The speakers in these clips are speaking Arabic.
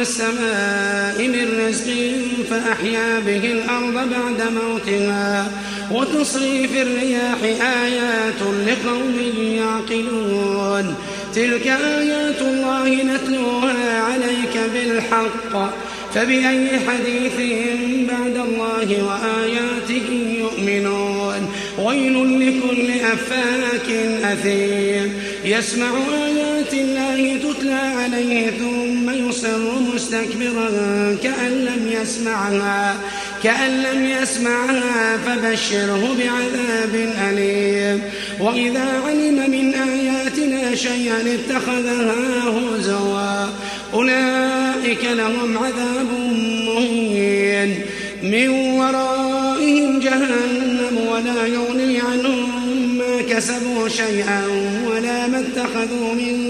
السماء من رزق فأحيا به الأرض بعد موتها وتصريف الرياح آيات لقوم يعقلون. تلك آيات الله نتلوها عليك بالحق. فبأي حديث بعد الله وآياته يؤمنون؟ ويل لكل أفاك أثيم. يسمع آيات الله تتلى عليه ثم يصر مستكبرا كأن لم يسمعها كأن لم يسمعها فبشره بعذاب أليم. وإذا علم من آياتنا شيئا اتخذها هزوا أولئك لهم عذاب مهين. من ورائهم جهنم ولا يغني عنهم ما كسبوا شيئا ولا ما اتخذوا من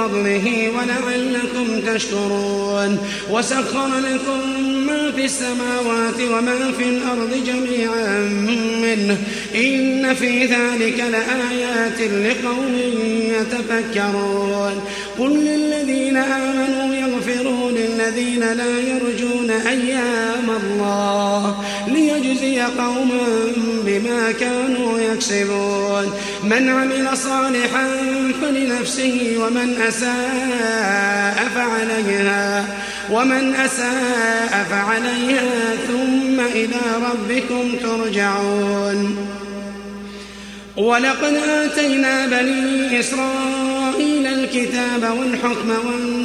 فضله ولعلكم تشكرون. وسخر لكم ما في السماوات وما في الأرض جميعا منه. إن في ذلك لآيات لقوم يتفكرون. قل للذين آمنوا يغفروا للذين لا يرجون أيام الله ليجزي قوما بما كانوا يكسبون. من عمل صالحا فلنفسه ومن أساء فعليها. ومن أساء فعليها ثم إلى ربكم ترجعون. ولقد آتينا بني إسرائيل الكتاب والحكم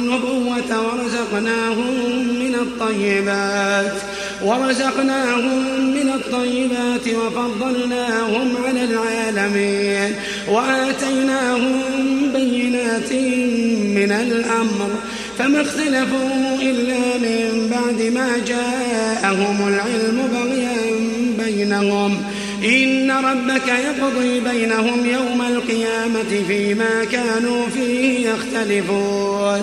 والنبوة ورزقناهم من الطيبات ورزقناهم من الطيبات وفضلناهم على العالمين وآتيناهم بينات من الأمر. فما اختلفوا إلا من بعد ما جاءهم العلم بغيا بينهم. إن ربك يقضي بينهم يوم القيامة فيما كانوا فيه يختلفون.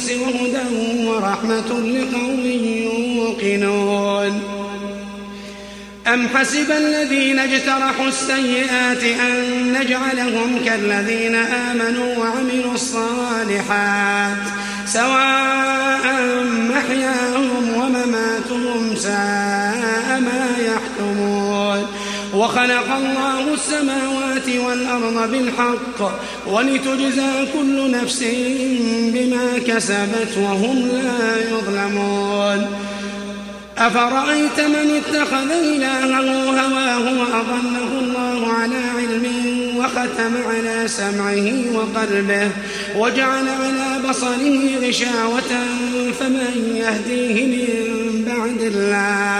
للناس وهدى ورحمة لقوم يوقنون. أم حسب الذين اجترحوا السيئات أن نجعلهم كالذين آمنوا وعملوا الصالحات سواء محياهم ومماتهم ساء ما وخلق الله السماوات والأرض بالحق ولتجزى كل نفس بما كسبت وهم لا يظلمون. أفرأيت من اتخذ إلهه هواه وأضله الله على علم وختم على سمعه وقلبه وجعل على بصره غشاوة فمن يهديه من بعد الله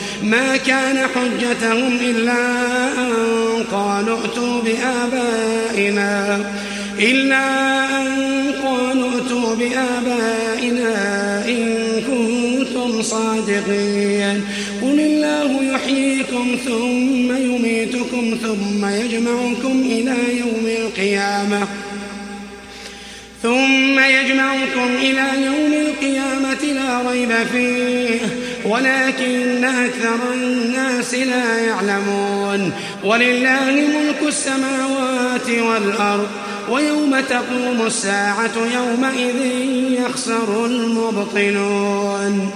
ما كان حجتهم إلا أن قالوا ائتوا بآبائنا إلا أن قالوا ائتوا بآبائنا إن كنتم صادقين. قل الله يحييكم ثم يميتكم ثم يجمعكم إلى يوم القيامة. ثم يجمعكم إلى يوم القيامة لا ريب فيه. ولكن أكثر الناس لا يعلمون ولله ملك السماوات والأرض ويوم تقوم الساعة يومئذ يخسر المبطلون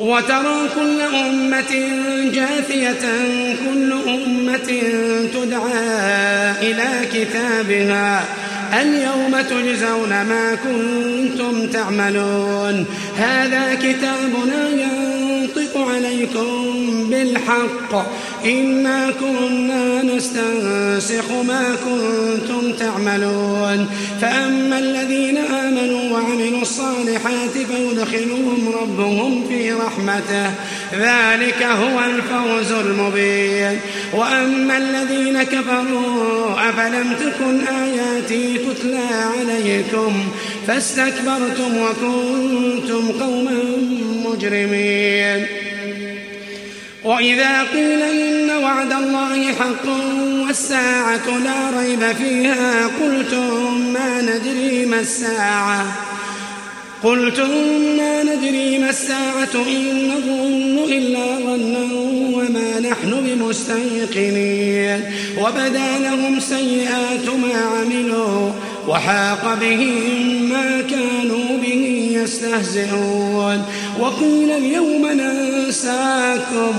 وترى كل أمة جاثية كل أمة تدعى إلى كتابها اليوم تجزون ما كنتم تعملون. هذا كتابنا ينطق عليكم بالحق. إنا كنا نستنسخ ما كنتم تعملون. فأما الذين آمنوا وعملوا الصالحات فيدخلهم ربهم في رحمته. ذلك هو الفوز المبين. وأما الذين كفروا أفلم تكن آياتي تتلى عليكم؟ فاستكبرتم وكنتم قوما مجرمين. وإذا قيل إن وعد الله حق والساعة لا ريب فيها قلتم ما ندري ما الساعة. قلتم ما ندري ما الساعة إن نظن إلا ظنا نحن بمستيقنين. وبدا لهم سيئات ما عملوا وحاق بهم ما كانوا به يستهزئون. وقيل اليوم ننساكم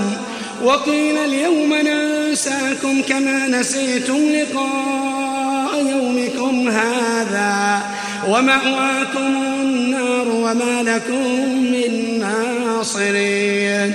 وقيل اليوم ننساكم كما نسيتم لقاء يومكم هذا. ومأواكم النار وما لكم من ناصرين.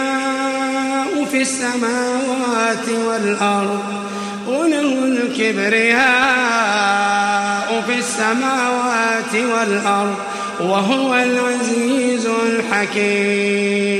في السماوات والأرض وله الكبرياء في السماوات والأرض وهو العزيز الحكيم.